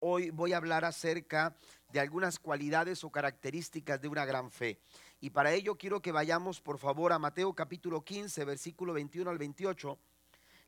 hoy voy a hablar acerca de algunas cualidades o características de una gran fe. Y para ello quiero que vayamos por favor a Mateo capítulo 15, versículo 21 al 28.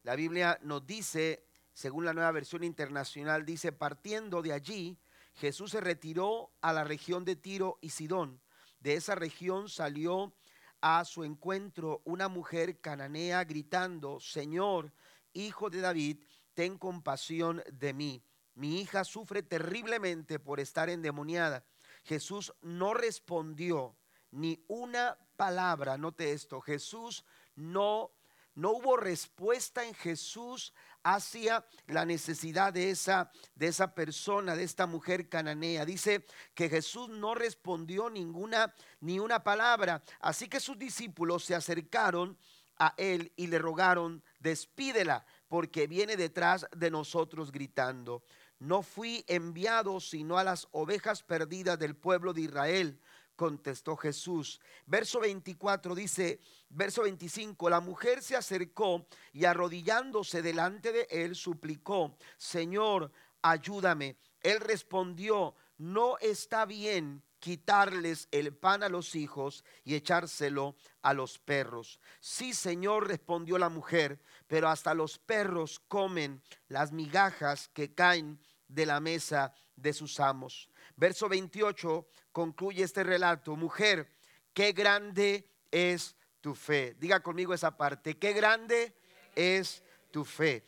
La Biblia nos dice, según la nueva versión internacional, dice, partiendo de allí, Jesús se retiró a la región de Tiro y Sidón. De esa región salió a su encuentro una mujer cananea gritando, Señor, hijo de David, ten compasión de mí. Mi hija sufre terriblemente por estar endemoniada. Jesús no respondió ni una palabra, note esto, Jesús no no hubo respuesta en Jesús hacia la necesidad de esa de esa persona, de esta mujer cananea. Dice que Jesús no respondió ninguna ni una palabra, así que sus discípulos se acercaron a él y le rogaron, "Despídela, porque viene detrás de nosotros gritando." No fui enviado sino a las ovejas perdidas del pueblo de Israel, contestó Jesús. Verso 24 dice, verso 25, la mujer se acercó y arrodillándose delante de él suplicó, Señor, ayúdame. Él respondió, no está bien quitarles el pan a los hijos y echárselo a los perros. Sí, Señor, respondió la mujer, pero hasta los perros comen las migajas que caen de la mesa de sus amos. Verso 28 concluye este relato. Mujer, qué grande es tu fe. Diga conmigo esa parte. Qué grande es tu fe.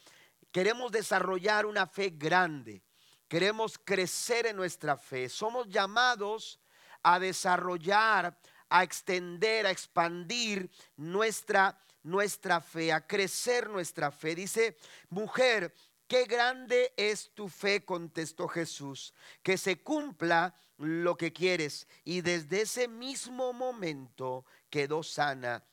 Queremos desarrollar una fe grande. Queremos crecer en nuestra fe. Somos llamados a desarrollar, a extender, a expandir nuestra nuestra fe, a crecer nuestra fe. Dice, mujer, Qué grande es tu fe, contestó Jesús, que se cumpla lo que quieres. Y desde ese mismo momento quedó sana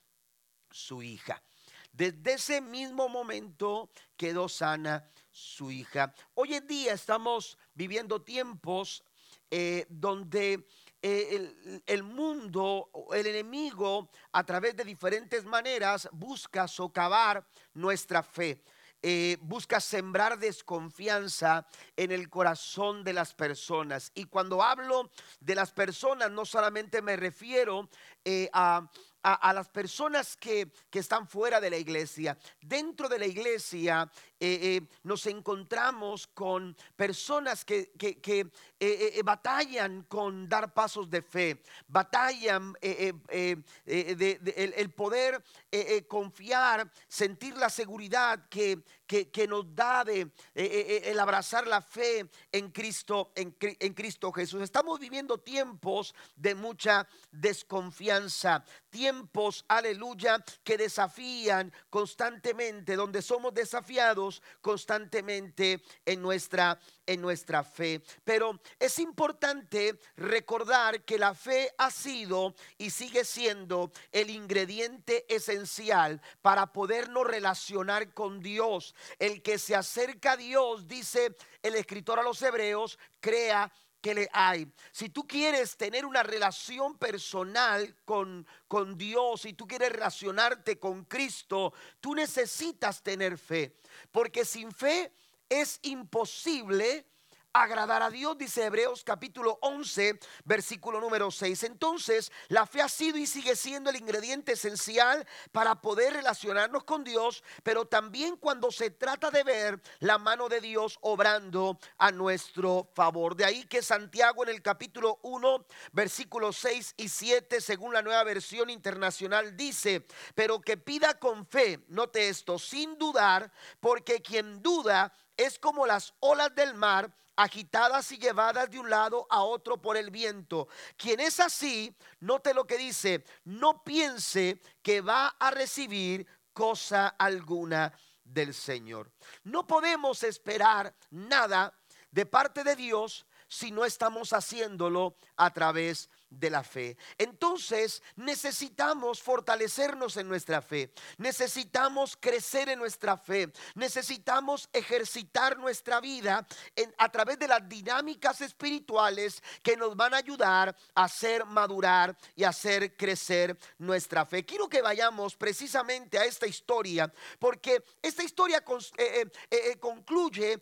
su hija. Desde ese mismo momento quedó sana su hija. Hoy en día estamos viviendo tiempos eh, donde eh, el, el, mundo, el enemigo, a través de diferentes maneras, busca socavar nuestra fe. Eh, busca sembrar desconfianza en el corazón de las personas. Y cuando hablo de las personas, no solamente me refiero eh, a a, las personas que, están fuera de la iglesia. Dentro de la iglesia eh, eh, nos encontramos con personas que, eh, batallan con dar pasos de fe, batallan el, el, poder confiar, sentir la seguridad que, que, nos da de el abrazar la fe en Cristo, en, en Cristo Jesús. Estamos viviendo tiempos de mucha desconfianza, tiempos, aleluya, que desafían constantemente, donde somos desafiados constantemente en nuestra en nuestra fe. Pero es importante recordar que la fe ha sido y sigue siendo el ingrediente esencial para podernos relacionar con Dios. El que se acerca a Dios, dice el escritor a los hebreos, crea que le hay. Si tú quieres tener una relación personal con, con Dios, si tú quieres relacionarte con Cristo, tú necesitas tener fe. Porque sin fe es imposible agradar a Dios, dice Hebreos capítulo 11, versículo número 6. Entonces, la fe ha sido y sigue siendo el ingrediente esencial para poder relacionarnos con Dios, pero también cuando se trata de ver la mano de Dios obrando a nuestro favor. De ahí que Santiago en el capítulo 1, versículos 6 y 7, según la nueva versión internacional, dice, pero que pida con fe, note esto, sin dudar, porque quien duda es como las olas del mar agitadas y llevadas de un lado a otro por el viento. Quien es así, note lo que dice, no piense que va a recibir cosa alguna del Señor. No podemos esperar nada de parte de Dios si no estamos haciéndolo a través de la fe. Entonces necesitamos fortalecernos en nuestra fe, necesitamos crecer en nuestra fe, necesitamos ejercitar nuestra vida a través de las dinámicas espirituales que nos van a ayudar a hacer madurar y hacer crecer nuestra fe. Quiero que vayamos precisamente a esta historia porque esta historia eh, eh, eh, concluye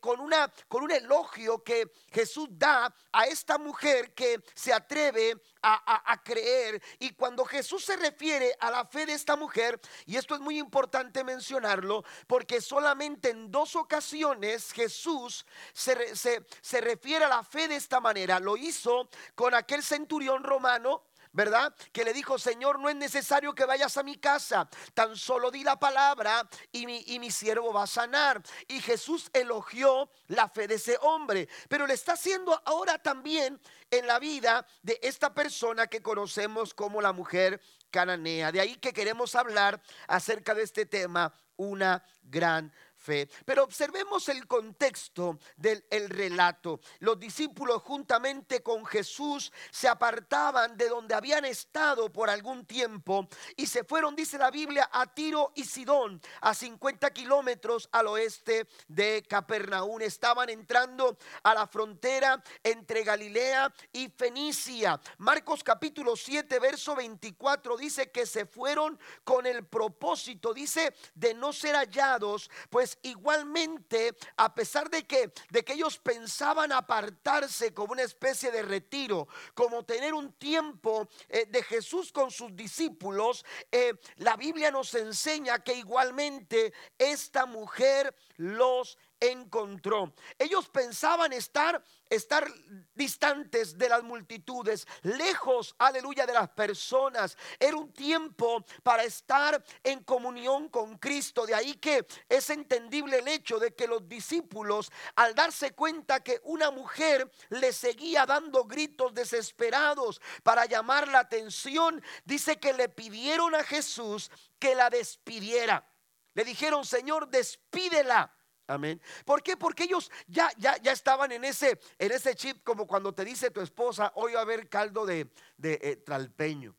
con, una, con un elogio que Jesús da a esta mujer que se atreve a, creer. Y cuando Jesús se refiere a la fe de esta mujer, y esto es muy importante mencionarlo, porque solamente en dos ocasiones Jesús se, se refiere a la fe de esta manera. Lo hizo con aquel centurión romano ¿verdad? Que le dijo, Señor, no es necesario que vayas a mi casa, tan solo di la palabra y mi, y mi siervo va a sanar. Y Jesús elogió la fe de ese hombre, pero le está haciendo ahora también en la vida de esta persona que conocemos como la mujer cananea. De ahí que queremos hablar acerca de este tema, una gran fe. Pero observemos el contexto del relato. Los discípulos juntamente con Jesús se apartaban de donde habían estado por algún tiempo y se fueron, dice la Biblia, a Tiro y Sidón, a 50 kilómetros al oeste de Capernaum. Estaban entrando a la frontera entre Galilea y Fenicia. Marcos capítulo 7, verso 24 dice que se fueron con el propósito, dice, de no ser hallados, pues igualmente, a pesar de que, de que ellos pensaban apartarse como una especie de retiro, como tener un tiempo eh, de Jesús con sus discípulos, eh, la Biblia nos enseña que igualmente esta mujer los encontró. Ellos pensaban estar estar distantes de las multitudes, lejos, aleluya, de las personas. Era un tiempo para estar en comunión con Cristo. De ahí que es entendible el hecho de que los discípulos, al darse cuenta que una mujer le seguía dando gritos desesperados para llamar la atención, dice que le pidieron a Jesús que la despidiera. Le dijeron, Señor, despídela. Amén. ¿Por qué? Porque ellos ya, ya, ya estaban en ese, en ese chip como cuando te dice tu esposa, hoy va a haber caldo de, de eh, tralpeño.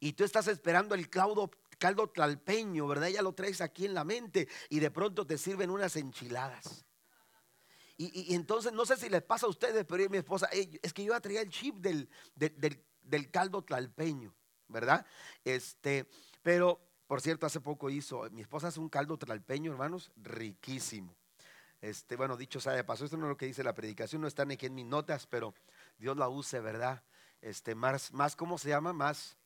Y tú estás esperando el caldo, caldo tralpeño, ¿verdad? Ya lo traes aquí en la mente y de pronto te sirven unas enchiladas. Y, entonces no sé si les pasa a ustedes, pero mi esposa, es que yo ya traía el chip del, del, del caldo tlalpeño, ¿verdad? Este, pero por cierto, hace poco hizo, mi esposa hace un caldo tralpeño, hermanos, riquísimo. Este, bueno, dicho sea de paso, esto no es lo que dice la predicación, no están aquí en mis notas, pero Dios la use, ¿verdad? Este, más, más, ¿cómo se llama? Más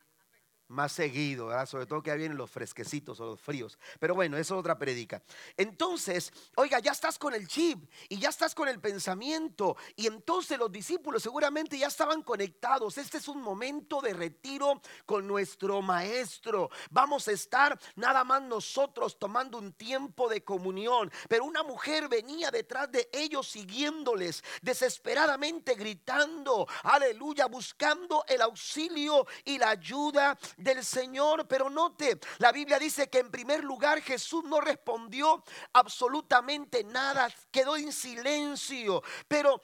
más seguido, sobre todo que vienen los fresquecitos o los fríos. Pero bueno, eso es otra predica. Entonces, oiga, ya estás con el chip y ya estás con el pensamiento. Y entonces los discípulos seguramente ya estaban conectados. Este es un momento de retiro con nuestro maestro. Vamos a estar nada más nosotros tomando un tiempo de comunión. Pero una mujer venía detrás de ellos siguiéndoles, desesperadamente gritando, aleluya, buscando el auxilio y la ayuda del Señor. Pero note, la Biblia dice que en primer lugar Jesús no respondió absolutamente nada, quedó en silencio. Pero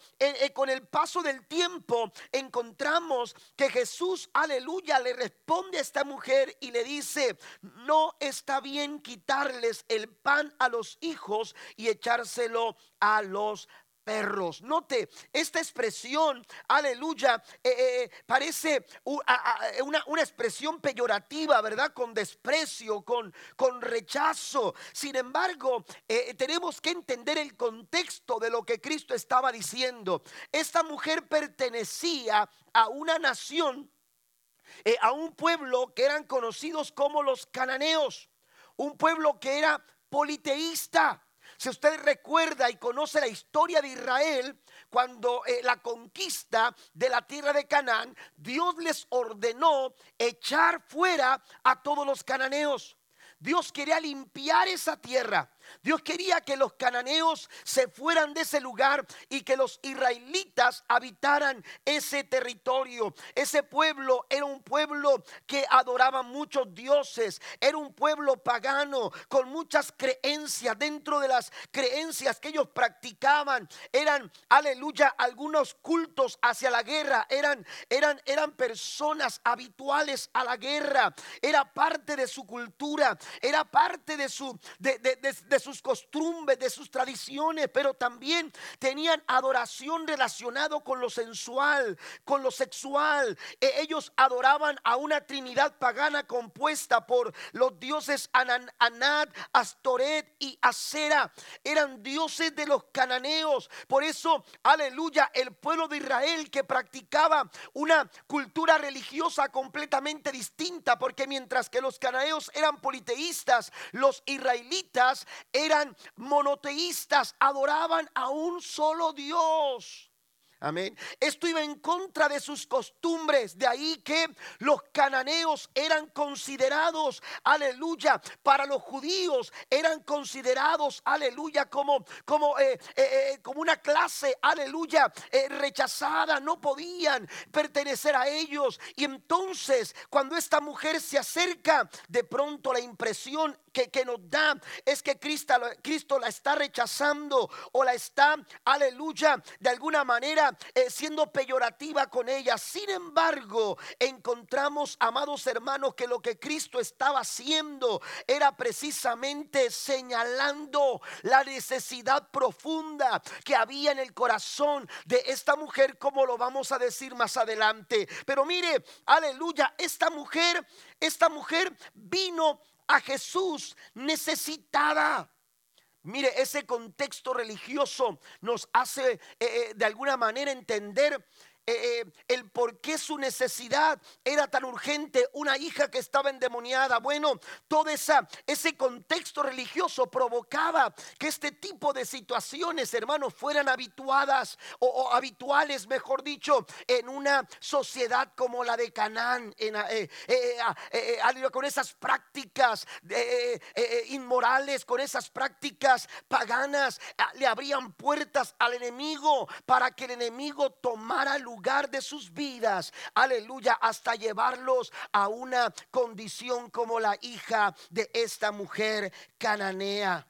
con el paso del tiempo encontramos que Jesús, aleluya, le responde a esta mujer y le dice, no está bien quitarles el pan a los hijos y echárselo a los perros. Note, esta expresión, aleluya, eh, eh, eh, parece una, una, expresión peyorativa, ¿verdad? Con desprecio, con, con rechazo. Sin embargo, tenemos que entender el contexto de lo que Cristo estaba diciendo. Esta mujer pertenecía a una nación, a un pueblo que eran conocidos como los cananeos, un pueblo que era politeísta si usted recuerda y conoce la historia de Israel, cuando eh, la conquista de la tierra de Canaán, Dios les ordenó echar fuera a todos los cananeos. Dios quería limpiar esa tierra. Dios quería que los cananeos se fueran de ese lugar y que los israelitas habitaran ese territorio. Ese pueblo era un pueblo que adoraba muchos dioses, era un pueblo pagano con muchas creencias. Dentro de las creencias que ellos practicaban eran, aleluya, algunos cultos hacia la guerra, eran, eran, eran personas habituales a la guerra, era parte de su cultura, era parte de, su, de, de sus costumbres, de sus tradiciones, pero también tenían adoración relacionado con lo sensual, con lo sexual. E, ellos adoraban a una trinidad pagana compuesta por los dioses Anad, Astoret y Acera. Eran dioses de los cananeos. Por eso, aleluya, el pueblo de Israel que practicaba una cultura religiosa completamente distinta, porque mientras que los cananeos eran politeístas, los israelitas eran monoteístas, adoraban a un solo Dios. Amén. Esto iba en contra de sus costumbres. De ahí que los cananeos eran considerados, aleluya, para los judíos eran considerados, aleluya, como, como, eh, eh, eh, como una clase, aleluya, rechazada. No podían pertenecer a ellos. Y entonces, cuando esta mujer se acerca, de pronto la impresión que, nos da es que Cristo, Cristo la está rechazando o la está, aleluya, de alguna manera eh, siendo peyorativa con ella. Sin embargo, encontramos, amados hermanos, que lo que Cristo estaba haciendo era precisamente señalando la necesidad profunda que había en el corazón de esta mujer, como lo vamos a decir más adelante. Pero mire, aleluya, esta mujer, esta mujer vino a Jesús necesitada. Mire, ese contexto religioso nos hace eh, eh, de alguna manera entender eh, eh, el por qué su necesidad era tan urgente, una hija que estaba endemoniada. Bueno, todo esa, ese contexto religioso provocaba que este tipo de situaciones, hermanos, fueran habituadas o, habituales, mejor dicho, en una sociedad como la de Canaán, en, eh, con esas prácticas inmorales, con esas prácticas paganas, le abrían puertas al enemigo para que el enemigo tomara lugar de sus vidas, aleluya, hasta llevarlos a una condición como la hija de esta mujer cananea.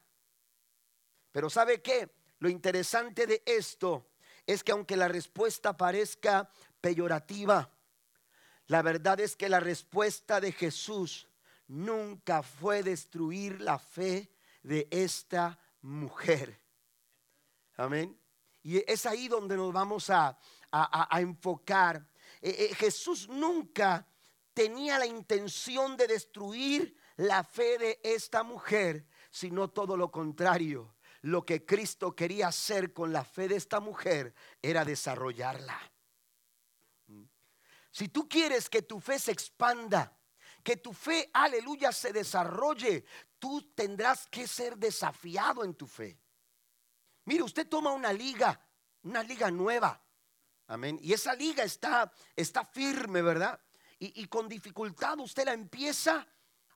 Pero ¿sabe qué? Lo interesante de esto es que aunque la respuesta parezca peyorativa, la verdad es que la respuesta de Jesús nunca fue destruir la fe de esta mujer. Amén. Y es ahí donde nos vamos a, a, enfocar. Eh, eh, Jesús nunca tenía la intención de destruir la fe de esta mujer, sino todo lo contrario. Lo que Cristo quería hacer con la fe de esta mujer era desarrollarla. Si tú quieres que tu fe se expanda, que tu fe, aleluya, se desarrolle, tú tendrás que ser desafiado en tu fe. Mire, usted toma una liga, una liga nueva, Amén. Y esa liga está, está firme, ¿verdad? Y, con dificultad usted la empieza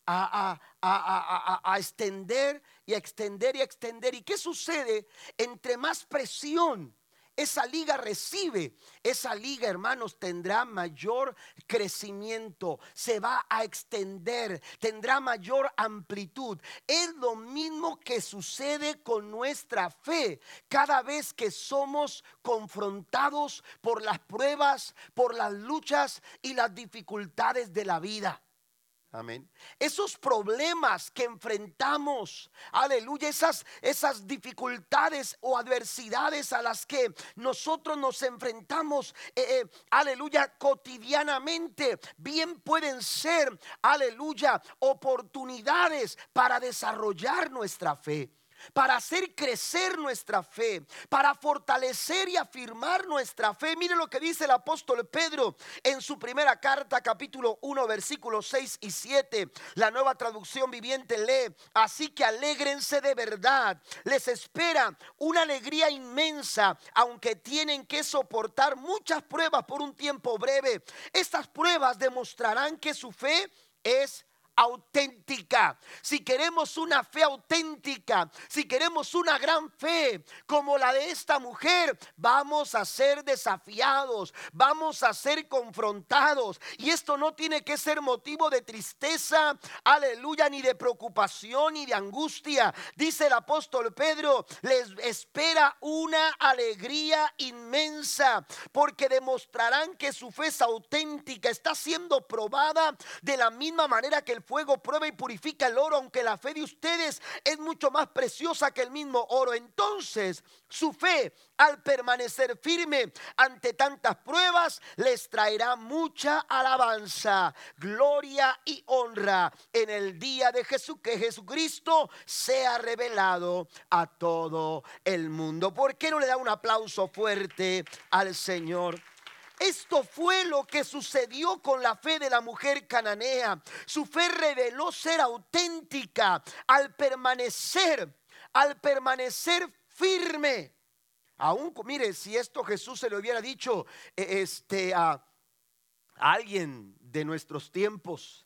a, a, extender y a extender y a extender. ¿Y qué sucede? Entre más presión esa liga recibe, esa liga, hermanos, tendrá mayor crecimiento, se va a extender, tendrá mayor amplitud. Es lo mismo que sucede con nuestra fe cada vez que somos confrontados por las pruebas, por las luchas y las dificultades de la vida. Amén. Esos problemas que enfrentamos, aleluya, esas, esas dificultades o adversidades a las que nosotros nos enfrentamos, eh, eh, aleluya, cotidianamente, bien pueden ser, aleluya, oportunidades para desarrollar nuestra fe para hacer crecer nuestra fe, para fortalecer y afirmar nuestra fe. Mire lo que dice el apóstol Pedro en su primera carta, capítulo 1, versículos 6 y 7. La nueva traducción viviente lee, así que alégrense de verdad. Les espera una alegría inmensa, aunque tienen que soportar muchas pruebas por un tiempo breve. Estas pruebas demostrarán que su fe es auténtica. Si queremos una fe auténtica, si queremos una gran fe como la de esta mujer, vamos a ser desafiados, vamos a ser confrontados. Y esto no tiene que ser motivo de tristeza, aleluya, ni de preocupación, ni de angustia. Dice el apóstol Pedro, les espera una alegría inmensa, porque demostrarán que su fe es auténtica, está siendo probada de la misma manera que el fuego prueba y purifica el oro, aunque la fe de ustedes es mucho más preciosa que el mismo oro. Entonces, su fe, al permanecer firme ante tantas pruebas, les traerá mucha alabanza, gloria y honra en el día de Jesús, que Jesucristo sea revelado a todo el mundo. ¿Por qué no le da un aplauso fuerte al Señor? Esto fue lo que sucedió con la fe de la mujer cananea. Su fe reveló ser auténtica al permanecer, al permanecer firme. Aún, mire, si esto Jesús se lo hubiera dicho e, este, a, alguien de nuestros tiempos,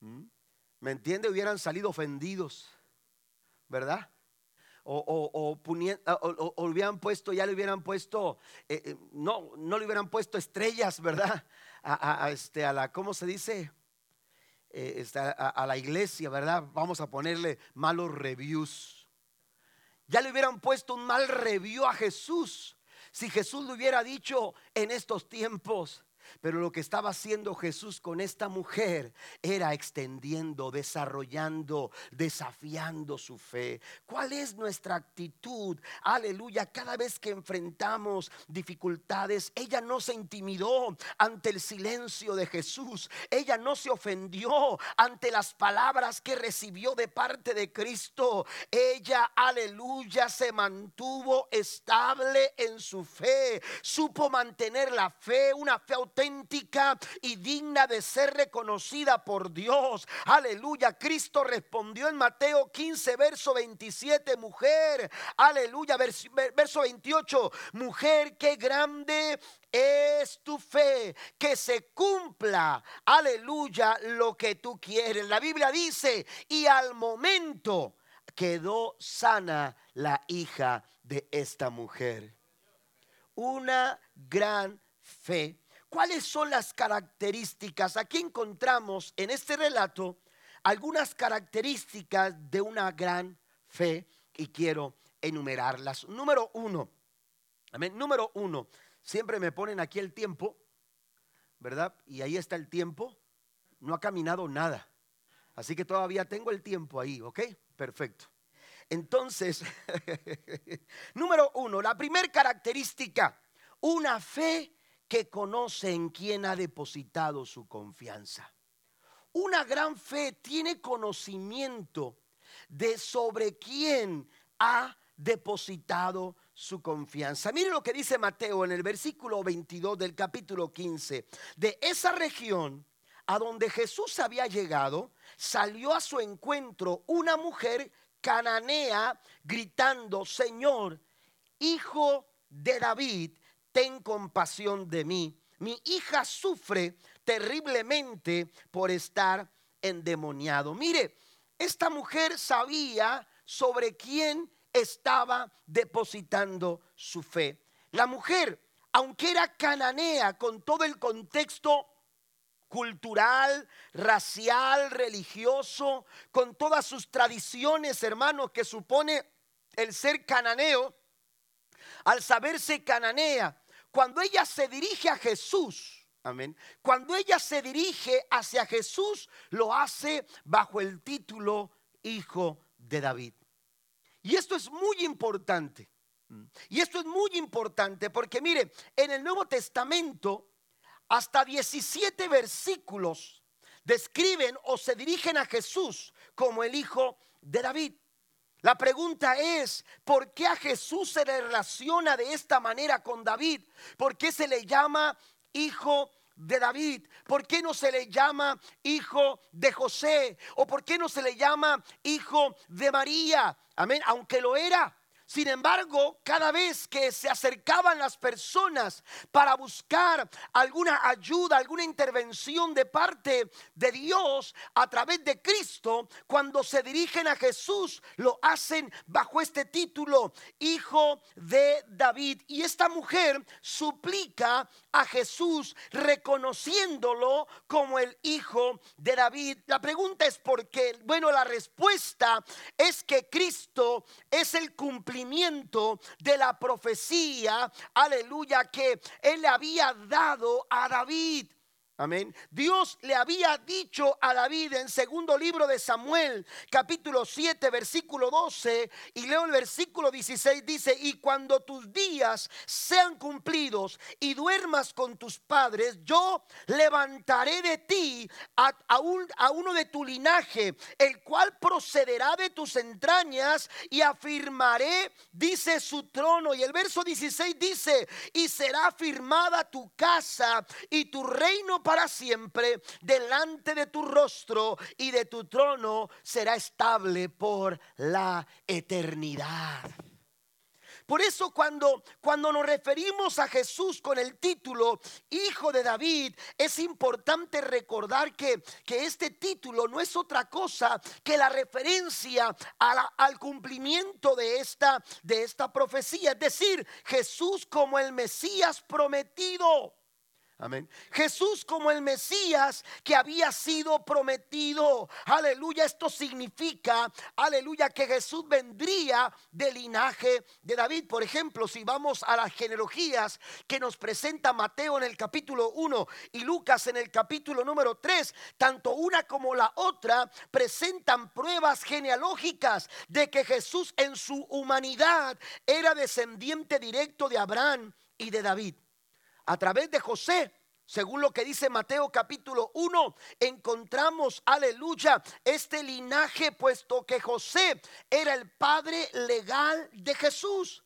¿me entiende? Hubieran salido ofendidos, ¿verdad? O, o, hubieran puesto, ya le hubieran puesto, eh, eh, no, no le hubieran puesto estrellas, ¿verdad? A, este, a la, ¿cómo se dice? Eh, este, a, la iglesia, ¿verdad? Vamos a ponerle malos reviews. Ya le hubieran puesto un mal review a Jesús. Si Jesús le hubiera dicho en estos tiempos, pero lo que estaba haciendo Jesús con esta mujer era extendiendo, desarrollando, desafiando su fe. ¿Cuál es nuestra actitud? Aleluya. Cada vez que enfrentamos dificultades, ella no se intimidó ante el silencio de Jesús. Ella no se ofendió ante las palabras que recibió de parte de Cristo. Ella, aleluya, se mantuvo estable en su fe. Supo mantener la fe, una fe auténtica auténtica y digna de ser reconocida por Dios. Aleluya. Cristo respondió en Mateo 15, verso 27, mujer. Aleluya. Verso 28, mujer, qué grande es tu fe, que se cumpla, aleluya, lo que tú quieres. La Biblia dice, y al momento quedó sana la hija de esta mujer. Una gran fe ¿Cuáles son las características? Aquí encontramos en este relato algunas características de una gran fe y quiero enumerarlas. Número uno, amén. Número uno, siempre me ponen aquí el tiempo, ¿verdad? Y ahí está el tiempo. No ha caminado nada. Así que todavía tengo el tiempo ahí, ¿ok? Perfecto. Entonces, número uno, la primera característica, una fe que conoce en quién ha depositado su confianza. Una gran fe tiene conocimiento de sobre quién ha depositado su confianza. Mire lo que dice Mateo en el versículo 22 del capítulo 15. De esa región a donde Jesús había llegado, salió a su encuentro una mujer cananea gritando, Señor, hijo de David, ten compasión de mí. Mi hija sufre terriblemente por estar endemoniado. Mire, esta mujer sabía sobre quién estaba depositando su fe. La mujer, aunque era cananea con todo el contexto cultural, racial, religioso, con todas sus tradiciones, hermanos, que supone el ser cananeo, al saberse cananea, cuando ella se dirige a Jesús, amén, cuando ella se dirige hacia Jesús, lo hace bajo el título Hijo de David. Y esto es muy importante. Y esto es muy importante porque mire, en el Nuevo Testamento, hasta 17 versículos describen o se dirigen a Jesús como el Hijo de David. La pregunta es, ¿por qué a Jesús se le relaciona de esta manera con David? ¿Por qué se le llama hijo de David? ¿Por qué no se le llama hijo de José? ¿O por qué no se le llama hijo de María? Amén, aunque lo era. Sin embargo, cada vez que se acercaban las personas para buscar alguna ayuda, alguna intervención de parte de Dios a través de Cristo, cuando se dirigen a Jesús, lo hacen bajo este título, Hijo de David. Y esta mujer suplica a Jesús reconociéndolo como el Hijo de David. La pregunta es por qué. Bueno, la respuesta es que Cristo es el cumplimiento de la profecía, aleluya, que él le había dado a David. Amén. Dios le había dicho a David en segundo libro de Samuel, capítulo 7, versículo 12, y leo el versículo 16, dice, y cuando tus días sean cumplidos y duermas con tus padres, yo levantaré de ti a, a uno de tu linaje, el cual procederá de tus entrañas y afirmaré, dice su trono. Y el verso 16 dice, y será afirmada tu casa y tu reino para siempre delante de tu rostro y de tu trono será estable por la eternidad. Por eso cuando, cuando nos referimos a Jesús con el título Hijo de David, es importante recordar que, que este título no es otra cosa que la referencia al cumplimiento de esta, de esta profecía. Es decir, Jesús como el Mesías prometido. Amén. Jesús como el Mesías que había sido prometido. Aleluya. Esto significa, aleluya, que Jesús vendría del linaje de David. Por ejemplo, si vamos a las genealogías que nos presenta Mateo en el capítulo 1 y Lucas en el capítulo número 3, tanto una como la otra presentan pruebas genealógicas de que Jesús en su humanidad era descendiente directo de Abraham y de David a través de José. Según lo que dice Mateo capítulo 1, encontramos, aleluya, este linaje, puesto que José era el padre legal de Jesús.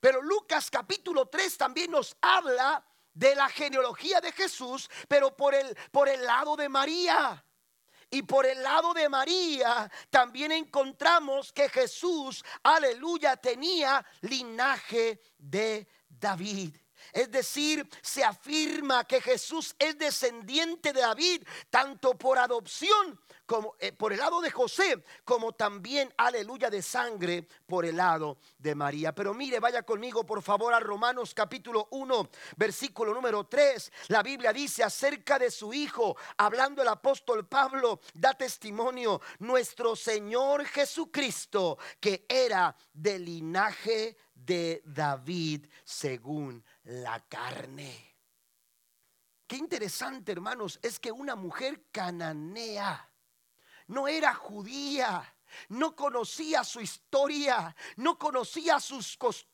Pero Lucas capítulo 3 también nos habla de la genealogía de Jesús, pero por el, por el lado de María. Y por el lado de María también encontramos que Jesús, aleluya, tenía linaje de David. Es decir, se afirma que Jesús es descendiente de David, tanto por adopción como eh, por el lado de José, como también, aleluya, de sangre por el lado de María. Pero mire, vaya conmigo por favor a Romanos capítulo 1, versículo número 3. La Biblia dice acerca de su Hijo, hablando el apóstol Pablo, da testimonio, nuestro Señor Jesucristo, que era del linaje de David según la carne. Qué interesante, hermanos, es que una mujer cananea no era judía no conocía su historia, no conocía sus costumbres,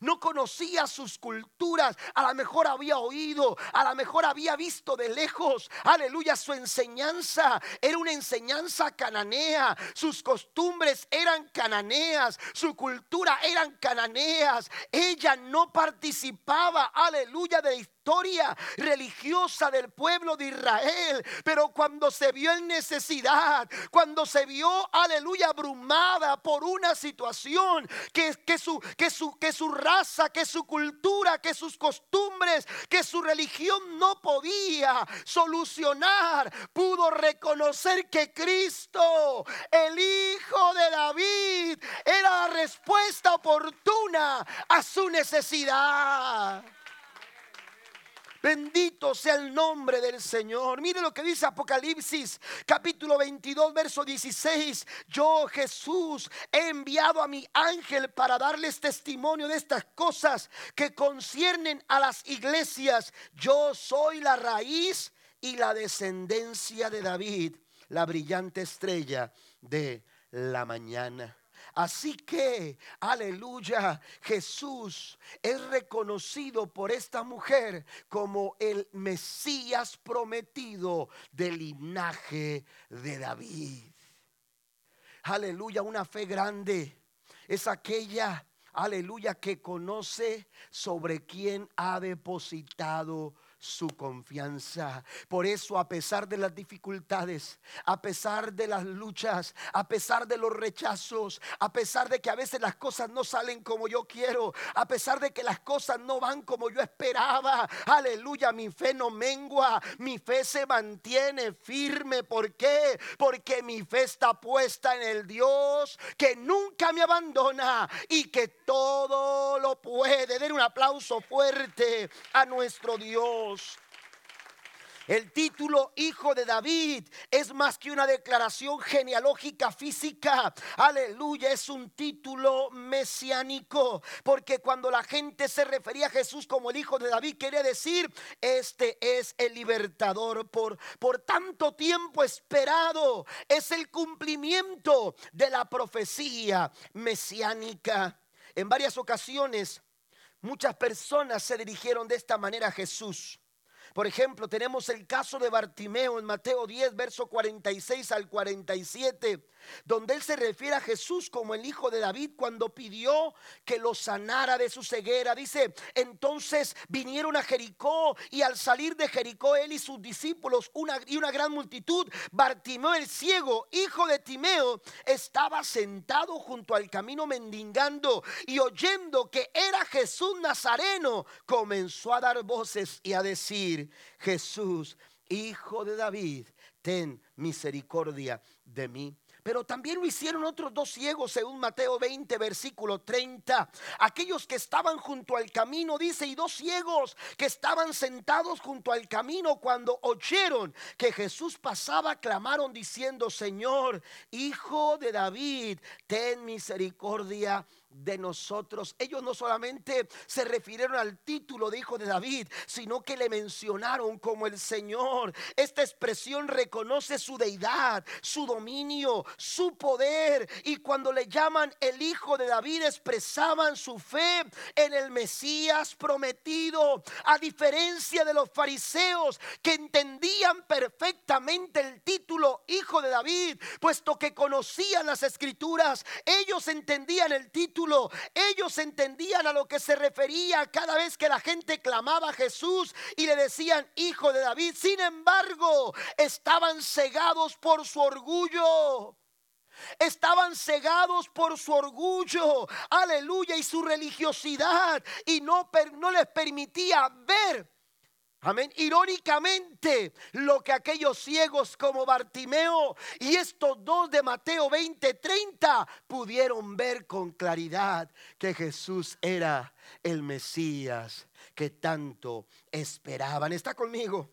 no conocía sus culturas. A lo mejor había oído, a lo mejor había visto de lejos. Aleluya, su enseñanza era una enseñanza cananea. Sus costumbres eran cananeas, su cultura eran cananeas. Ella no participaba, aleluya, de historia religiosa del pueblo de Israel. Pero cuando se vio en necesidad, cuando se vio, aleluya, abrumada por una situación que, que, su, que, su, que su raza, que su cultura, que sus costumbres, que su religión no podía solucionar, pudo reconocer que Cristo, el Hijo de David, era la respuesta oportuna a su necesidad. Bendito sea el nombre del Señor. Mire lo que dice Apocalipsis capítulo 22 verso 16. Yo Jesús he enviado a mi ángel para darles testimonio de estas cosas que conciernen a las iglesias. Yo soy la raíz y la descendencia de David, la brillante estrella de la mañana. Así que, aleluya, Jesús es reconocido por esta mujer como el Mesías prometido del linaje de David. Aleluya, una fe grande es aquella, aleluya, que conoce sobre quién ha depositado su confianza. Por eso, a pesar de las dificultades, a pesar de las luchas, a pesar de los rechazos, a pesar de que a veces las cosas no salen como yo quiero, a pesar de que las cosas no van como yo esperaba, aleluya, mi fe no mengua, mi fe se mantiene firme. ¿Por qué? Porque mi fe está puesta en el Dios que nunca me abandona y que todo lo puede. Den un aplauso fuerte a nuestro Dios. El título Hijo de David es más que una declaración genealógica física. Aleluya, es un título mesiánico. Porque cuando la gente se refería a Jesús como el Hijo de David, quiere decir, este es el libertador por, por tanto tiempo esperado. Es el cumplimiento de la profecía mesiánica. En varias ocasiones, muchas personas se dirigieron de esta manera a Jesús. Por ejemplo, tenemos el caso de Bartimeo en Mateo 10, verso 46 al 47 donde él se refiere a Jesús como el hijo de David cuando pidió que lo sanara de su ceguera. Dice, entonces vinieron a Jericó y al salir de Jericó él y sus discípulos y una gran multitud, Bartimeo el ciego, hijo de Timeo, estaba sentado junto al camino mendigando y oyendo que era Jesús Nazareno, comenzó a dar voces y a Jesús, hijo de David, ten misericordia de mí. Pero también lo hicieron otros dos ciegos, según Mateo 20, versículo 30. Aquellos que estaban junto al camino, dice, y dos ciegos que estaban sentados junto al camino cuando oyeron que Jesús pasaba, clamaron diciendo, Señor, hijo de David, ten misericordia de nosotros. Ellos no solamente se refirieron al título de hijo de David, sino que le mencionaron como el Señor. Esta expresión reconoce su deidad, su dominio, su poder. Y cuando le llaman el hijo de David, expresaban su fe en el Mesías prometido. A diferencia de los fariseos que entendían perfectamente el título hijo de David, puesto que conocían las escrituras, ellos entendían el título ellos entendían a lo que se refería cada vez que la gente clamaba a Jesús y le decían, hijo de David. Sin embargo, estaban cegados por su orgullo. Estaban cegados por su orgullo, aleluya, y su religiosidad, y no, no les permitía ver Amén. Irónicamente, lo que aquellos ciegos como Bartimeo y estos dos de Mateo 20, 30 pudieron ver con claridad que Jesús era el Mesías que tanto esperaban. ¿Está conmigo?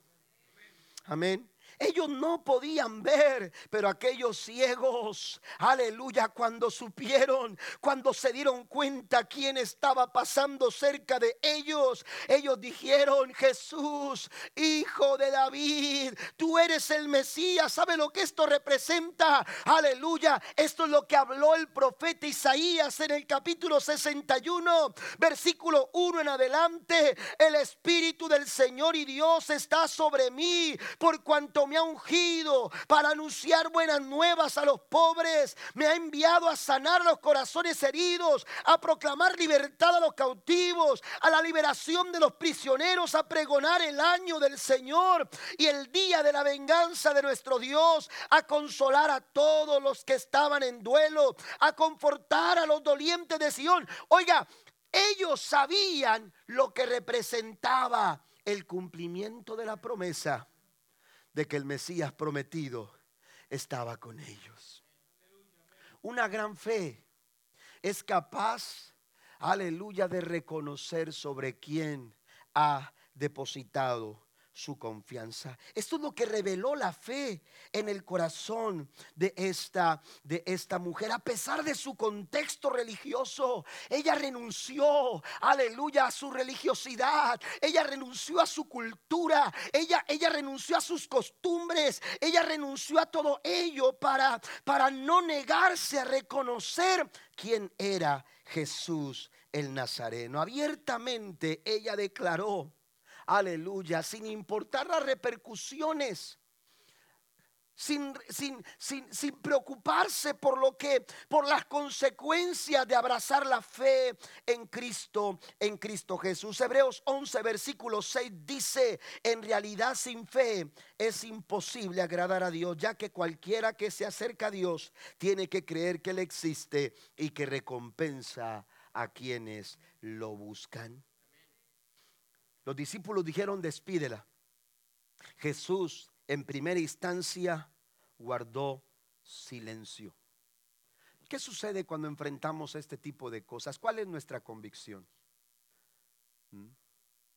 Amén. Ellos no podían ver, pero aquellos ciegos, aleluya, cuando supieron, cuando se dieron cuenta quién estaba pasando cerca de ellos, ellos dijeron, Jesús, hijo de David, tú eres el Mesías. ¿Sabe lo que esto representa? Aleluya, esto es lo que habló el profeta Isaías en el capítulo 61, versículo 1 en adelante. El Espíritu del Señor y Dios está sobre mí, por cuanto me ha ungido para anunciar buenas nuevas a los pobres, me ha enviado a sanar los corazones heridos, a proclamar libertad a los cautivos, a la liberación de los prisioneros, a pregonar el año del Señor y el día de la venganza de nuestro Dios, a consolar a todos los que estaban en duelo, a confortar a los dolientes de Sión. Oiga, ellos sabían lo que representaba el cumplimiento de la promesa de que el Mesías prometido estaba con ellos. Una gran fe es capaz, aleluya, de reconocer sobre quién ha depositado su confianza. Esto es lo que reveló la fe en el corazón de esta de esta mujer a pesar de su contexto religioso. Ella renunció, aleluya, a su religiosidad. Ella renunció a su cultura. Ella ella renunció a sus costumbres. Ella renunció a todo ello para para no negarse a reconocer quién era Jesús el Nazareno. Abiertamente ella declaró Aleluya, sin importar las repercusiones. sin, sin, sin, preocuparse por lo que, por las consecuencias de abrazar la fe en Cristo, en Cristo Jesús. Hebreos 11, versículo 6 dice, en realidad sin fe es imposible agradar a Dios, ya que cualquiera que se acerca a Dios tiene que creer que Él existe y que recompensa a quienes lo buscan. Los discípulos dijeron, despídela. Jesús en primera instancia guardó silencio. ¿Qué sucede cuando enfrentamos este tipo de cosas? ¿Cuál es nuestra convicción? ¿Mm?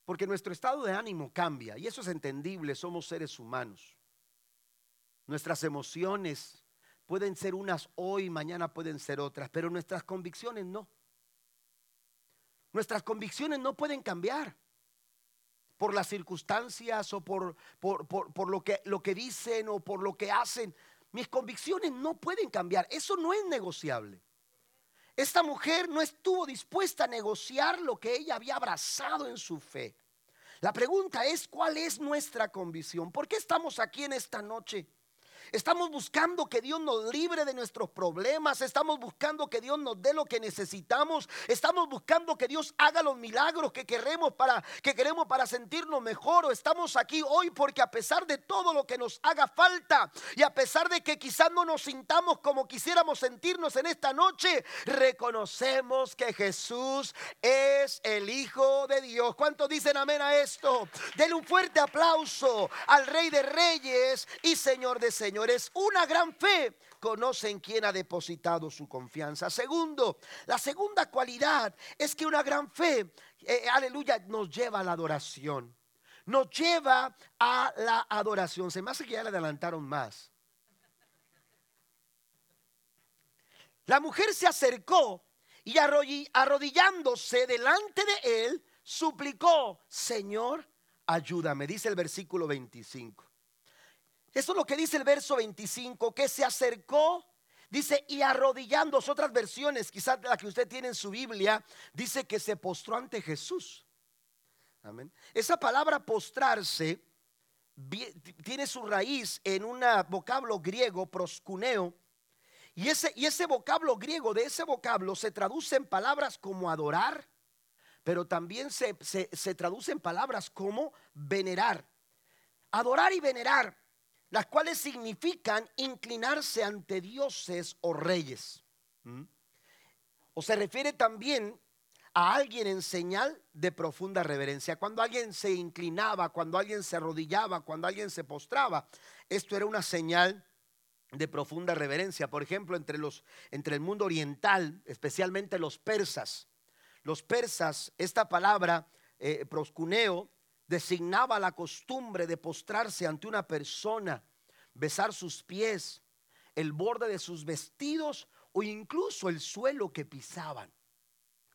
Porque nuestro estado de ánimo cambia y eso es entendible, somos seres humanos. Nuestras emociones pueden ser unas hoy, mañana pueden ser otras, pero nuestras convicciones no. Nuestras convicciones no pueden cambiar por las circunstancias o por, por, lo, que, lo que dicen o por lo que hacen. Mis convicciones no pueden cambiar. Eso no es negociable. Esta mujer no estuvo dispuesta a negociar lo que ella había abrazado en su fe. La pregunta es, ¿cuál es nuestra convicción? ¿Por qué estamos aquí en esta noche? Estamos buscando que Dios nos libre de nuestros problemas. Estamos buscando que Dios nos dé lo que necesitamos. Estamos buscando que Dios haga los milagros que queremos para que queremos para sentirnos mejor. O estamos aquí hoy porque a pesar de todo lo que nos haga falta y a pesar de que quizás no nos sintamos como quisiéramos sentirnos en esta noche, reconocemos que Jesús es el Hijo de Dios. ¿Cuántos dicen amén a esto? Denle un fuerte aplauso al Rey de Reyes y Señor de Señores señores, una gran fe conocen quién ha depositado su confianza. Segundo, la segunda cualidad es que una gran fe, eh, aleluya, nos lleva a la adoración. Nos lleva a la adoración. Se me hace que ya le adelantaron más. La mujer se acercó y arrodillándose delante de él, suplicó, Señor, ayúdame, dice el versículo 25. Eso es lo que dice el verso 25, que se acercó, dice, y arrodillando, otras versiones, quizás la que usted tiene en su Biblia, dice que se postró ante Jesús. Amén. Esa palabra postrarse tiene su raíz en un vocablo griego, proscuneo, y ese, y ese vocablo griego, de ese vocablo se traduce en palabras como adorar, pero también se, se, se traduce en palabras como venerar. Adorar y venerar las cuales significan inclinarse ante dioses o reyes. O se refiere también a alguien en señal de profunda reverencia. Cuando alguien se inclinaba, cuando alguien se arrodillaba, cuando alguien se postraba, esto era una señal de profunda reverencia. Por ejemplo, entre, los, entre el mundo oriental, especialmente los persas, los persas, esta palabra eh, proscuneo designaba la costumbre de postrarse ante una persona, besar sus pies, el borde de sus vestidos o incluso el suelo que pisaban.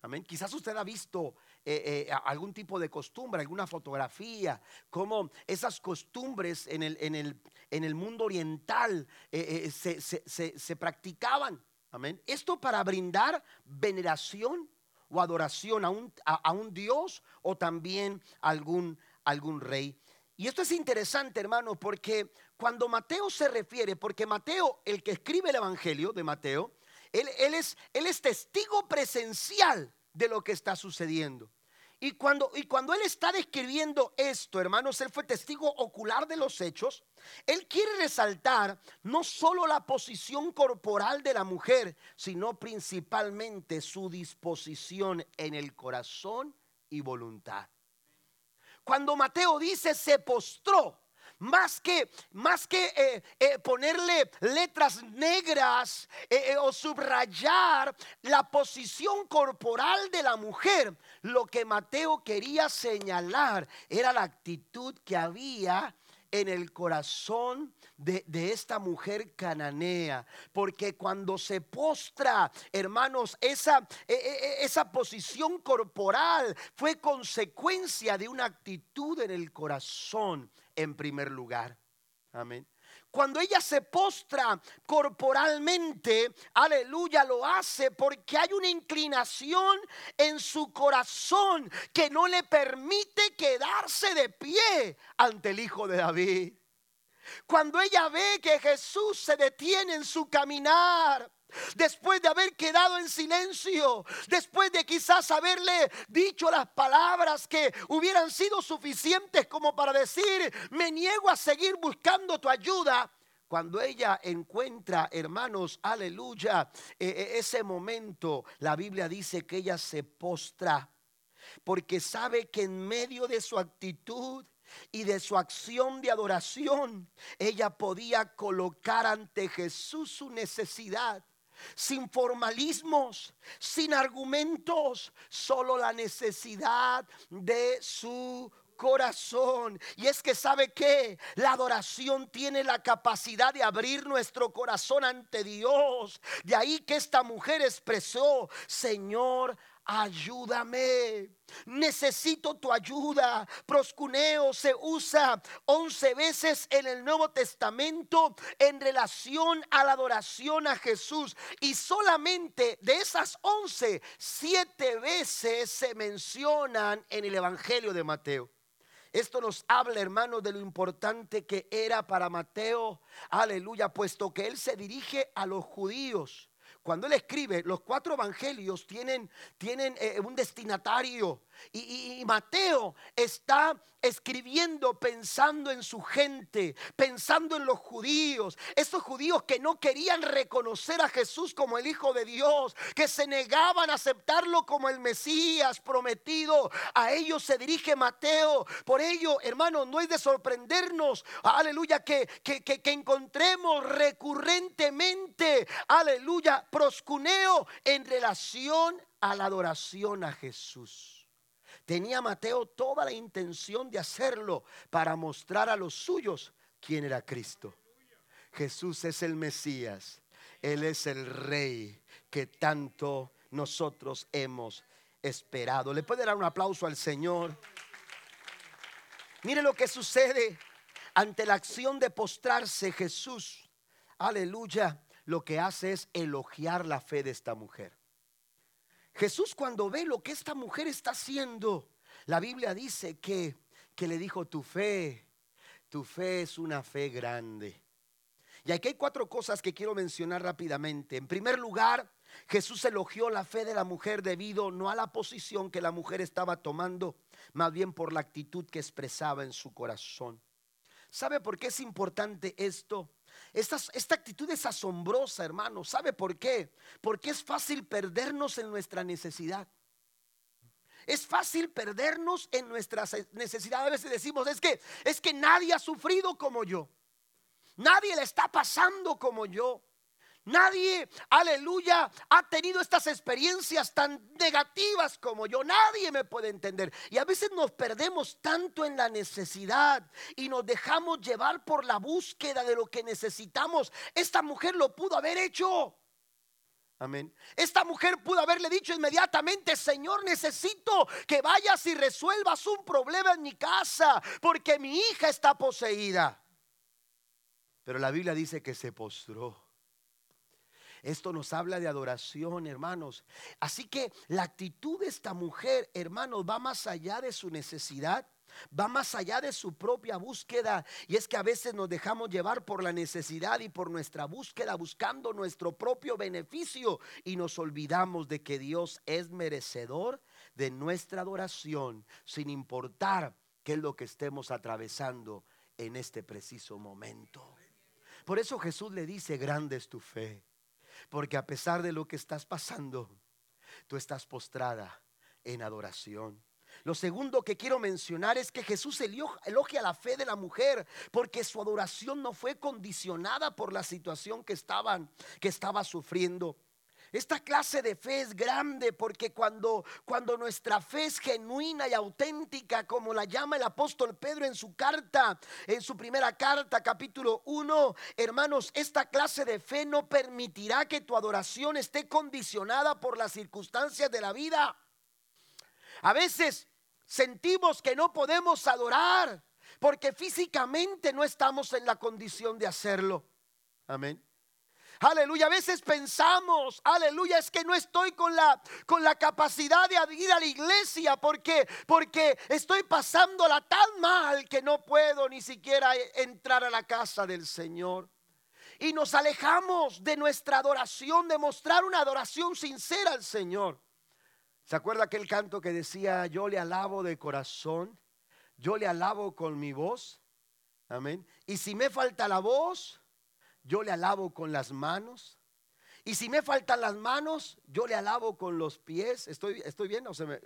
Amén. Quizás usted ha visto eh, eh, algún tipo de costumbre, alguna fotografía, como esas costumbres en el, en el, en el mundo oriental eh, se, se, practicaban. Amén. Esto para brindar veneración o adoración a un, a un Dios o también a algún, algún rey. Y esto es interesante, hermano, porque cuando Mateo se refiere, porque Mateo, el que escribe el Evangelio de Mateo, él, es, testigo presencial de lo que está sucediendo. Y cuando, y cuando él está describiendo esto, hermanos, él fue testigo ocular de los hechos. Él quiere resaltar no solo la posición corporal de la mujer, sino principalmente su disposición en el corazón y voluntad. Cuando Mateo dice se postró, más que, más que eh, eh, ponerle letras negras eh, o subrayar la posición corporal de la mujer, lo que Mateo quería señalar era la actitud que había en el corazón de, esta mujer cananea. Porque cuando se postra, hermanos, esa, e, e, e, esa posición corporal fue consecuencia de una actitud en el corazón en primer lugar. Amén. Cuando ella se postra corporalmente, aleluya, lo hace porque hay una inclinación en su corazón que no le permite quedarse de pie ante el Hijo de David. Cuando ella ve que Jesús se detiene en su caminar, después de haber quedado en silencio, después de quizás haberle dicho las palabras que hubieran sido suficientes como para decir, me niego a seguir buscando tu ayuda. Cuando ella encuentra, hermanos, aleluya, e, e, ese momento, la Biblia dice que ella se postra, porque sabe que en medio de su actitud, y de su acción de adoración, ella podía colocar ante Jesús su necesidad sin formalismos, sin argumentos, solo la necesidad de su corazón. Y es que sabe que la adoración tiene la capacidad de abrir nuestro corazón ante Dios. De ahí que esta mujer expresó, Señor, ayúdame. Necesito tu ayuda. Proscuneo se usa once veces en el Nuevo Testamento en relación a la adoración a Jesús. Y solamente de esas once, siete veces se mencionan en el Evangelio de Mateo. Esto nos habla, hermanos, de lo importante que era para Mateo, aleluya, puesto que él se dirige a los judíos cuando él escribe, los cuatro evangelios tienen, tienen eh, un destinatario. Y, Mateo está escribiendo pensando en su gente, pensando en los judíos, esos judíos que no querían reconocer a Jesús como el Hijo de Dios, que se negaban a aceptarlo como el Mesías prometido. A ellos se dirige Mateo. Por ello, hermano, no es de sorprendernos, aleluya, que, que, que encontremos recurrentemente, aleluya, proscuneo en relación a la adoración a Jesús. Tenía Mateo toda la intención de hacerlo para mostrar a los suyos quién era Cristo. Jesús es el Mesías. Él es el Rey que tanto nosotros hemos esperado. ¿Le puede dar un aplauso al Señor? Mire lo que sucede ante la acción de postrarse Jesús. Aleluya. Lo que hace es elogiar la fe de esta mujer. Jesús cuando ve lo que esta mujer está haciendo, la Biblia dice que, que le dijo, tu fe, tu fe es una fe grande. Y aquí hay cuatro cosas que quiero mencionar rápidamente. En primer lugar, Jesús elogió la fe de la mujer debido no a la posición que la mujer estaba tomando, más bien por la actitud que expresaba en su corazón. ¿Sabe por qué es importante esto? Esta, actitud es asombrosa, hermano. ¿Sabe por qué? Porque es fácil perdernos en nuestra necesidad. Es fácil perdernos en nuestra necesidad. A veces decimos, es que es que nadie ha sufrido como yo. Nadie le está pasando como yo. Nadie, aleluya, ha tenido estas experiencias tan negativas como yo. Nadie me puede entender. Y a veces nos perdemos tanto en la necesidad y nos dejamos llevar por la búsqueda de lo que necesitamos. Esta mujer lo pudo haber hecho. Amén. Esta mujer pudo haberle dicho inmediatamente, Señor, necesito que vayas y resuelvas un problema en mi casa porque mi hija está poseída. Pero la Biblia dice que se postró esto nos habla de adoración, hermanos. Así que la actitud de esta mujer, hermanos, va más allá de su necesidad. Va más allá de su propia búsqueda. Y es que a veces nos dejamos llevar por la necesidad y por nuestra búsqueda, buscando nuestro propio beneficio. Y nos olvidamos de que Dios es merecedor de nuestra adoración, sin importar qué es lo que estemos atravesando en este preciso momento. Por eso Jesús le dice, grande es tu fe. Porque a pesar de lo que estás pasando, tú estás postrada en adoración. Lo segundo que quiero mencionar es que Jesús elogia la fe de la mujer porque su adoración no fue condicionada por la situación que estaban que estaba sufriendo. Esta clase de fe es grande porque cuando, cuando nuestra fe es genuina y auténtica, como la llama el apóstol Pedro en su carta, en su primera carta, capítulo 1, hermanos, esta clase de fe no permitirá que tu adoración esté condicionada por las circunstancias de la vida. A veces sentimos que no podemos adorar porque físicamente no estamos en la condición de hacerlo. Amén. Aleluya, a veces pensamos, aleluya, es que no estoy con la con la capacidad de ir a la iglesia porque porque estoy pasándola tan mal que no puedo ni siquiera entrar a la casa del Señor. Y nos alejamos de nuestra adoración, de mostrar una adoración sincera al Señor. ¿Se acuerda aquel canto que decía, yo le alabo de corazón, yo le alabo con mi voz? Amén. Y si me falta la voz, yo le alabo con las manos. Y si me faltan las manos, yo le alabo con los pies. ¿Estoy, estoy bien? ¿O se me...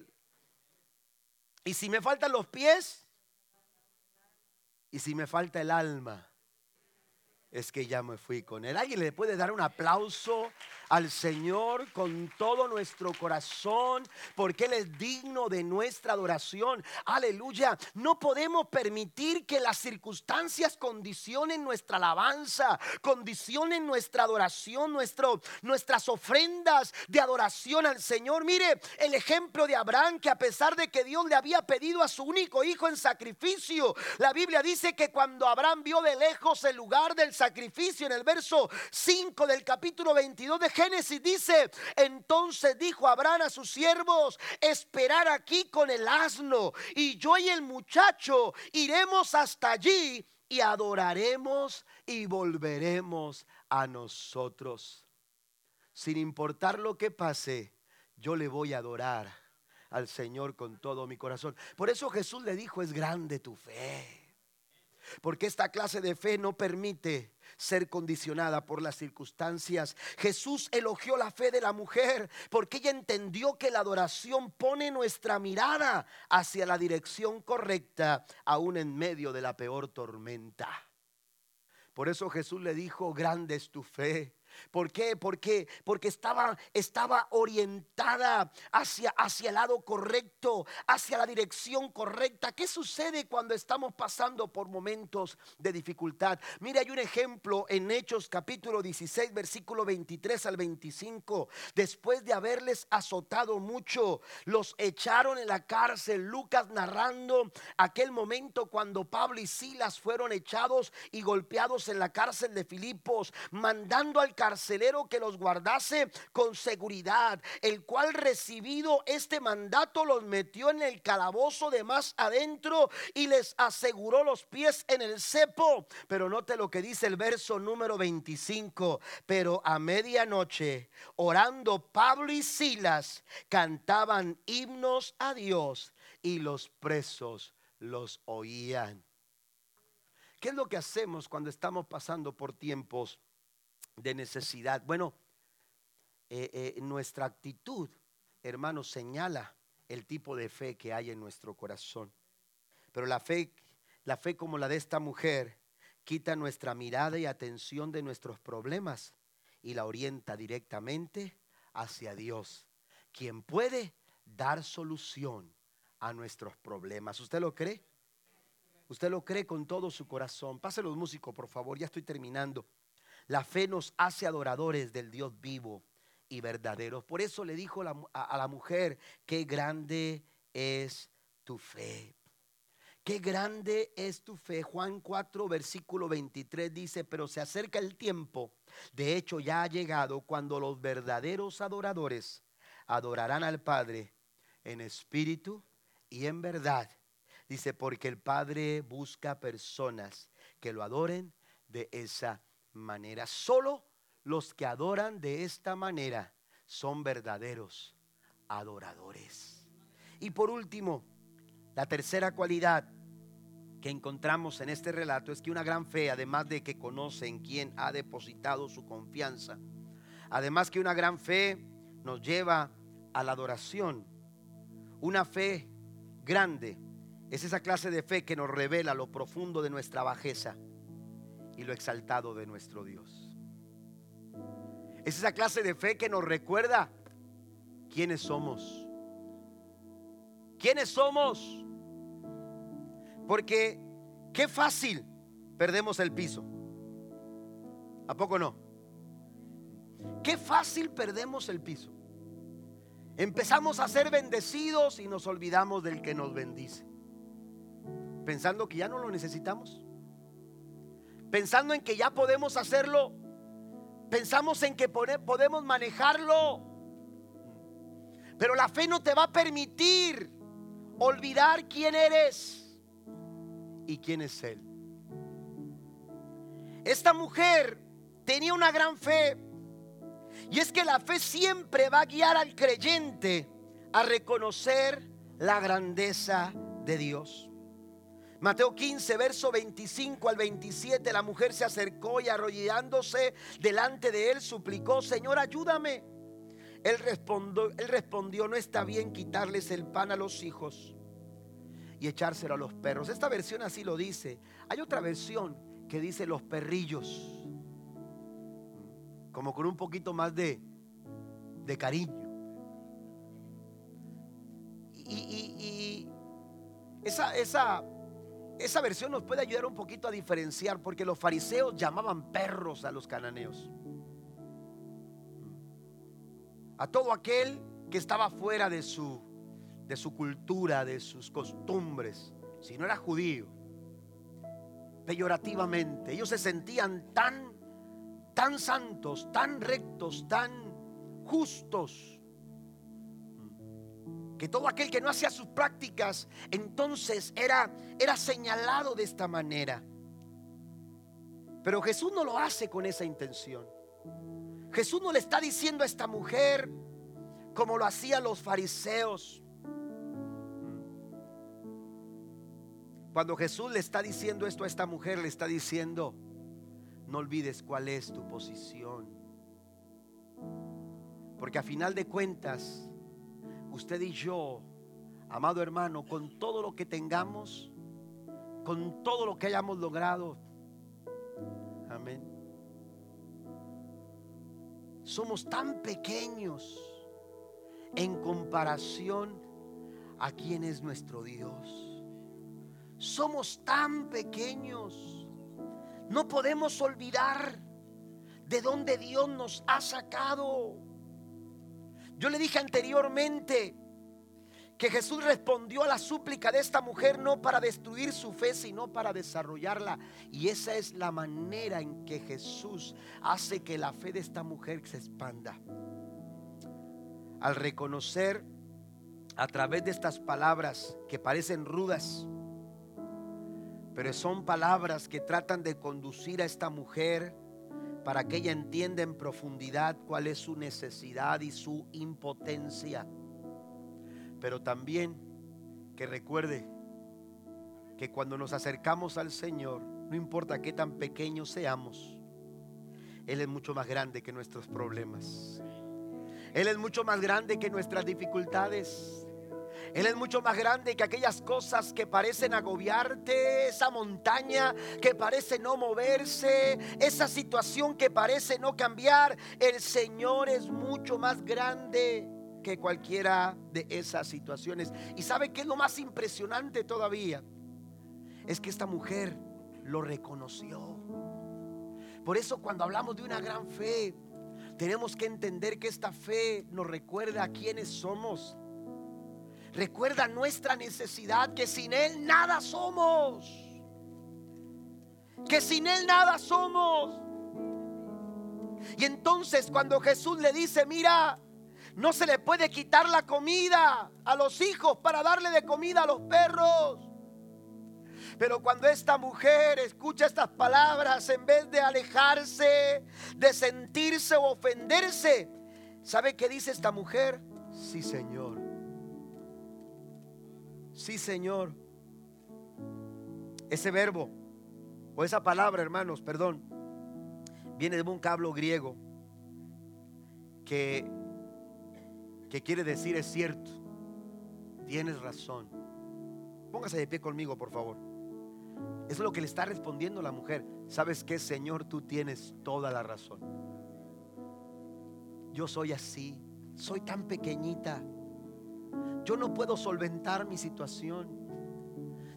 Y si me faltan los pies, y si me falta el alma, es que ya me fui con él. ¿Alguien le puede dar un aplauso al Señor con todo nuestro corazón, porque Él es digno de nuestra adoración. Aleluya. No podemos permitir que las circunstancias condicionen nuestra alabanza, condicionen nuestra adoración, nuestro, nuestras ofrendas de adoración al Señor. Mire el ejemplo de Abraham, que a pesar de que Dios le había pedido a su único hijo en sacrificio, la Biblia dice que cuando Abraham vio de lejos el lugar del sacrificio, en el verso 5 del capítulo 22 de Génesis dice, entonces dijo Abraham a sus siervos, esperar aquí con el asno y yo y el muchacho iremos hasta allí y adoraremos y volveremos a nosotros. Sin importar lo que pase, yo le voy a adorar al Señor con todo mi corazón. Por eso Jesús le dijo, es grande tu fe. Porque esta clase de fe no permite ser condicionada por las circunstancias. Jesús elogió la fe de la mujer porque ella entendió que la adoración pone nuestra mirada hacia la dirección correcta, aún en medio de la peor tormenta. Por eso Jesús le dijo, grande es tu fe. ¿Por qué? Porque, porque estaba, estaba orientada hacia, hacia el lado correcto, hacia la dirección correcta. ¿Qué sucede cuando estamos pasando por momentos de dificultad? Mire, hay un ejemplo en Hechos capítulo 16, versículo 23 al 25. Después de haberles azotado mucho, los echaron en la cárcel. Lucas narrando aquel momento cuando Pablo y Silas fueron echados y golpeados en la cárcel de Filipos, mandando al carcelero que los guardase con seguridad, el cual recibido este mandato los metió en el calabozo de más adentro y les aseguró los pies en el cepo. Pero note lo que dice el verso número 25. Pero a medianoche, orando Pablo y Silas, cantaban himnos a Dios y los presos los oían. ¿Qué es lo que hacemos cuando estamos pasando por tiempos de necesidad. Bueno, eh, eh, nuestra actitud, hermanos, señala el tipo de fe que hay en nuestro corazón. Pero la fe, la fe como la de esta mujer, quita nuestra mirada y atención de nuestros problemas y la orienta directamente hacia Dios, quien puede dar solución a nuestros problemas. ¿Usted lo cree? ¿Usted lo cree con todo su corazón? Pase los músicos, por favor, ya estoy terminando. La fe nos hace adoradores del Dios vivo y verdadero. Por eso le dijo a la mujer, qué grande es tu fe. Qué grande es tu fe. Juan 4, versículo 23 dice, pero se acerca el tiempo. De hecho, ya ha llegado cuando los verdaderos adoradores adorarán al Padre en espíritu y en verdad. Dice, porque el Padre busca personas que lo adoren de esa manera. Solo los que adoran de esta manera son verdaderos adoradores. Y por último, la tercera cualidad que encontramos en este relato es que una gran fe, además de que conoce en quien ha depositado su confianza, además que una gran fe nos lleva a la adoración. Una fe grande es esa clase de fe que nos revela lo profundo de nuestra bajeza y lo exaltado de nuestro Dios. Es esa clase de fe que nos recuerda quiénes somos. ¿Quiénes somos? Porque qué fácil perdemos el piso. ¿A poco no? Qué fácil perdemos el piso. Empezamos a ser bendecidos y nos olvidamos del que nos bendice. Pensando que ya no lo necesitamos pensando en que ya podemos hacerlo Pensamos en que podemos manejarlo. Pero la fe no te va a permitir olvidar quién eres y quién es Él. Esta mujer tenía una gran fe. Y es que la fe siempre va a guiar al creyente a reconocer la grandeza de Dios. Mateo 15, verso 25 al 27, la mujer se acercó y arrodillándose delante de él suplicó, Señor, ayúdame. Él respondió, él respondió, no está bien quitarles el pan a los hijos y echárselo a los perros. Esta versión así lo dice. Hay otra versión que dice los perrillos, como con un poquito más de, de cariño. Y, esa, esa, esa versión nos puede ayudar un poquito a diferenciar, porque los fariseos llamaban perros a los cananeos. A todo aquel que estaba fuera de su, de su cultura, de sus costumbres, si no era judío peyorativamente. Ellos se sentían tan, tan santos, tan rectos, tan justos, que todo aquel que no hacía sus prácticas, entonces era, era señalado de esta manera. Pero Jesús no lo hace con esa intención. Jesús no le está diciendo a esta mujer como lo hacían los fariseos. Cuando Jesús le está diciendo esto a esta mujer, le está diciendo, no olvides cuál es tu posición. Porque a final de cuentas, usted y yo, amado hermano, con todo lo que tengamos, con todo lo que hayamos logrado, amén. Somos tan pequeños en comparación a quien es nuestro Dios. Somos tan pequeños. No podemos olvidar de dónde Dios nos ha sacado. Yo le dije anteriormente que Jesús respondió a la súplica de esta mujer no para destruir su fe, sino para desarrollarla. Y esa es la manera en que Jesús hace que la fe de esta mujer se expanda. Al reconocer a través de estas palabras que parecen rudas, pero son palabras que tratan de conducir a esta mujer para que ella entienda en profundidad cuál es su necesidad y su impotencia. Pero también que recuerde que cuando nos acercamos al Señor, no importa qué tan pequeños seamos, Él es mucho más grande que nuestros problemas. Él es mucho más grande que nuestras dificultades. Él es mucho más grande que aquellas cosas que parecen agobiarte, esa montaña que parece no moverse, esa situación que parece no cambiar. El Señor es mucho más grande que cualquiera de esas situaciones. ¿Y sabe qué es lo más impresionante todavía? Es que esta mujer lo reconoció. Por eso cuando hablamos de una gran fe, tenemos que entender que esta fe nos recuerda a quiénes somos Recuerda nuestra necesidad, que sin Él nada somos. Que sin Él nada somos. Y entonces cuando Jesús le dice, mira, no se le puede quitar la comida a los hijos para darle de comida a los perros. Pero cuando esta mujer escucha estas palabras, en vez de alejarse, de sentirse o ofenderse, ¿sabe qué dice esta mujer? Sí, Señor. Sí, Señor. Ese verbo o esa palabra, hermanos, perdón, viene de un cablo griego que, que quiere decir es cierto. Tienes razón. Póngase de pie conmigo, por favor. Es lo que le está respondiendo la mujer. ¿Sabes qué, Señor? Tú tienes toda la razón. Yo soy así. Soy tan pequeñita. Yo no puedo solventar mi situación.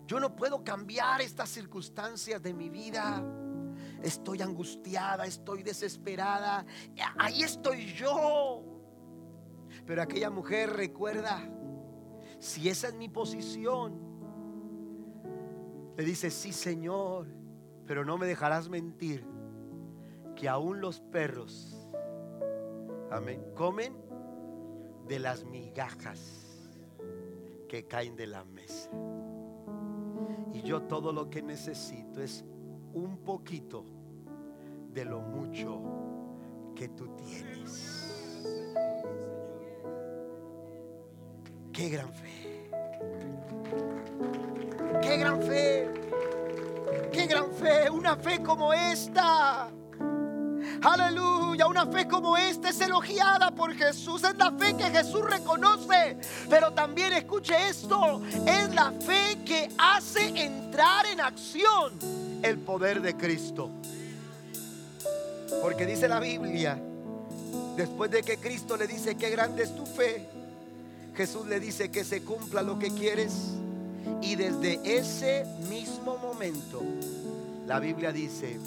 Yo no puedo cambiar estas circunstancias de mi vida. Estoy angustiada, estoy desesperada. Ahí estoy yo. Pero aquella mujer recuerda, si esa es mi posición, le dice, sí Señor, pero no me dejarás mentir. que aún los perros, amén, comen de las migajas que caen de la mesa. Y yo todo lo que necesito es un poquito de lo mucho que tú tienes. Qué gran fe. Qué gran fe. Qué gran fe. Una fe como esta. Aleluya, una fe como esta es elogiada por Jesús. Es la fe que Jesús reconoce. Pero también escuche esto. Es la fe que hace entrar en acción el poder de Cristo. Porque dice la Biblia, después de que Cristo le dice qué grande es tu fe, Jesús le dice que se cumpla lo que quieres. Y desde ese mismo momento, la Biblia dice,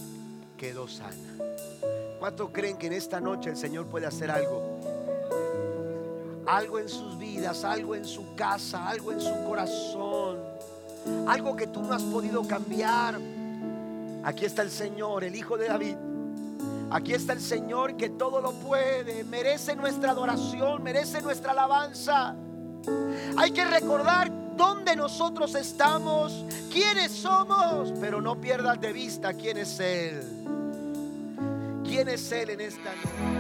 quedó sana. ¿Cuántos creen que en esta noche el Señor puede hacer algo? Algo en sus vidas, algo en su casa, algo en su corazón, algo que tú no has podido cambiar. Aquí está el Señor, el Hijo de David. Aquí está el Señor que todo lo puede, merece nuestra adoración, merece nuestra alabanza. Hay que recordar dónde nosotros estamos, quiénes somos, pero no pierdas de vista quién es Él. ¿Quién es Él en esta noche?